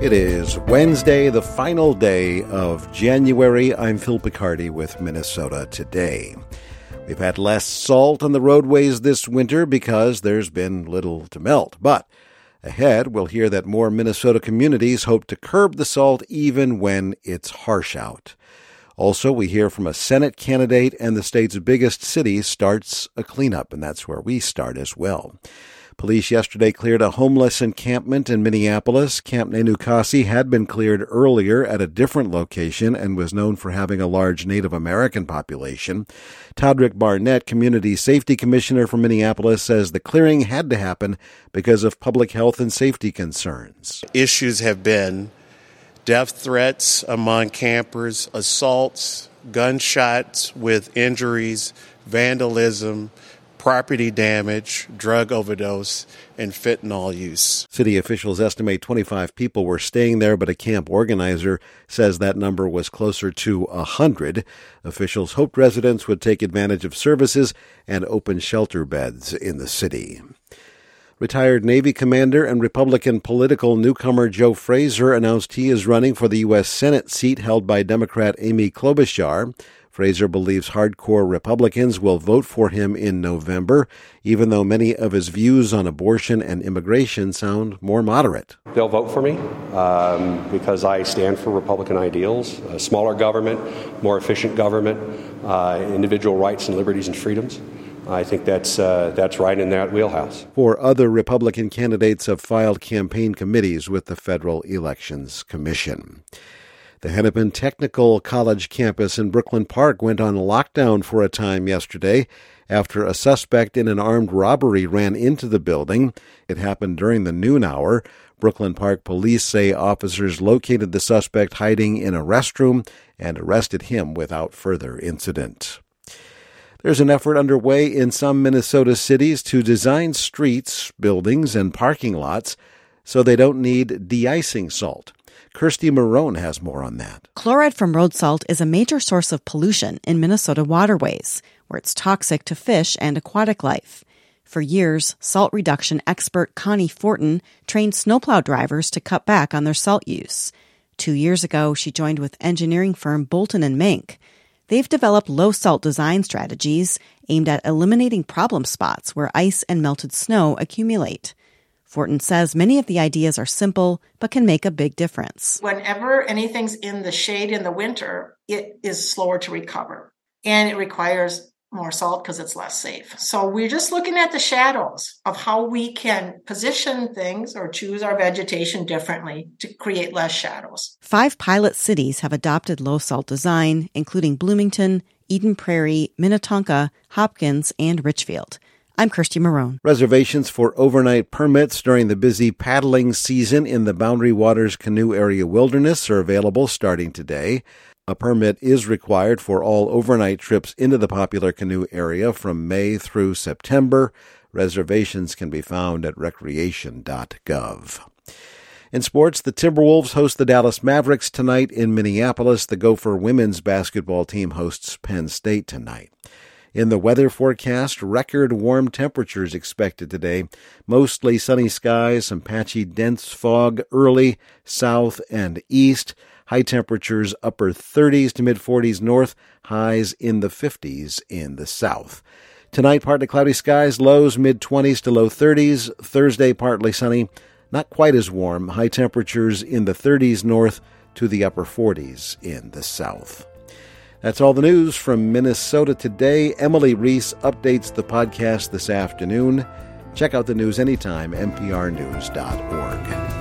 It is Wednesday, the final day of January. I'm Phil Picardi with Minnesota Today. We've had less salt on the roadways this winter because there's been little to melt. But ahead, we'll hear that more Minnesota communities hope to curb the salt even when it's harsh out. Also, we hear from a Senate candidate and the state's biggest city starts a cleanup, and that's where we start as well. Police yesterday cleared a homeless encampment in Minneapolis. Camp Nenookaasi had been cleared earlier at a different location and was known for having a large Native American population. Todrick Barnette, Community Safety Commissioner for Minneapolis, says the clearing had to happen because of public health and safety concerns. Issues have been death threats among campers, assaults, gunshots with injuries, vandalism, property damage, drug overdose, and fentanyl use. City officials estimate 25 people were staying there, but a camp organizer says that number was closer to 100. Officials hoped residents would take advantage of services and open shelter beds in the city. Retired Navy commander and Republican political newcomer Joe Fraser announced he is running for the U.S. Senate seat held by Democrat Amy Klobuchar. Fraser believes hardcore Republicans will vote for him in November, even though many of his views on abortion and immigration sound more moderate. They'll vote for me um, because I stand for Republican ideals a smaller government, more efficient government, uh, individual rights and liberties and freedoms. I think that's uh, that's right in that wheelhouse. Four other Republican candidates have filed campaign committees with the Federal Elections Commission. The Hennepin Technical College campus in Brooklyn Park went on lockdown for a time yesterday after a suspect in an armed robbery ran into the building. It happened during the noon hour. Brooklyn Park police say officers located the suspect hiding in a restroom and arrested him without further incident. There's an effort underway in some Minnesota cities to design streets, buildings, and parking lots so they don't need de-icing salt. Kirsti Marohn has more on that. Chloride from road salt is a major source of pollution in Minnesota waterways, where it's toxic to fish and aquatic life. For years, salt reduction expert Connie Fortin trained snowplow drivers to cut back on their salt use. Two years ago, she joined with engineering firm Bolton and Menk. They've developed low salt design strategies aimed at eliminating problem spots where ice and melted snow accumulate. Fortin says many of the ideas are simple, but can make a big difference. Whenever anything's in the shade in the winter, it is slower to recover and it requires more salt because it's less safe. So we're just looking at the shadows of how we can position things or choose our vegetation differently to create less shadows. Five pilot cities have adopted low salt design, including Bloomington, Eden Prairie, Minnetonka, Hopkins, and Richfield. I'm Kirsti Marohn. Reservations for overnight permits during the busy paddling season in the Boundary Waters Canoe Area Wilderness are available starting today. A permit is required for all overnight trips into the popular canoe area from May through September. Reservations can be found at recreation.gov. In sports, the Timberwolves host the Dallas Mavericks tonight in Minneapolis. The Gopher women's basketball team hosts Penn State tonight. In the weather forecast, record warm temperatures expected today. Mostly sunny skies, some patchy dense fog early, south and east. High temperatures upper 30s to mid 40s north, highs in the 50s in the south. Tonight, partly cloudy skies, lows mid 20s to low 30s. Thursday, partly sunny, not quite as warm. High temperatures in the 30s north to the upper 40s in the south. That's all the news from Minnesota today. Emily Reese updates the podcast this afternoon. Check out the news anytime, mprnews.org.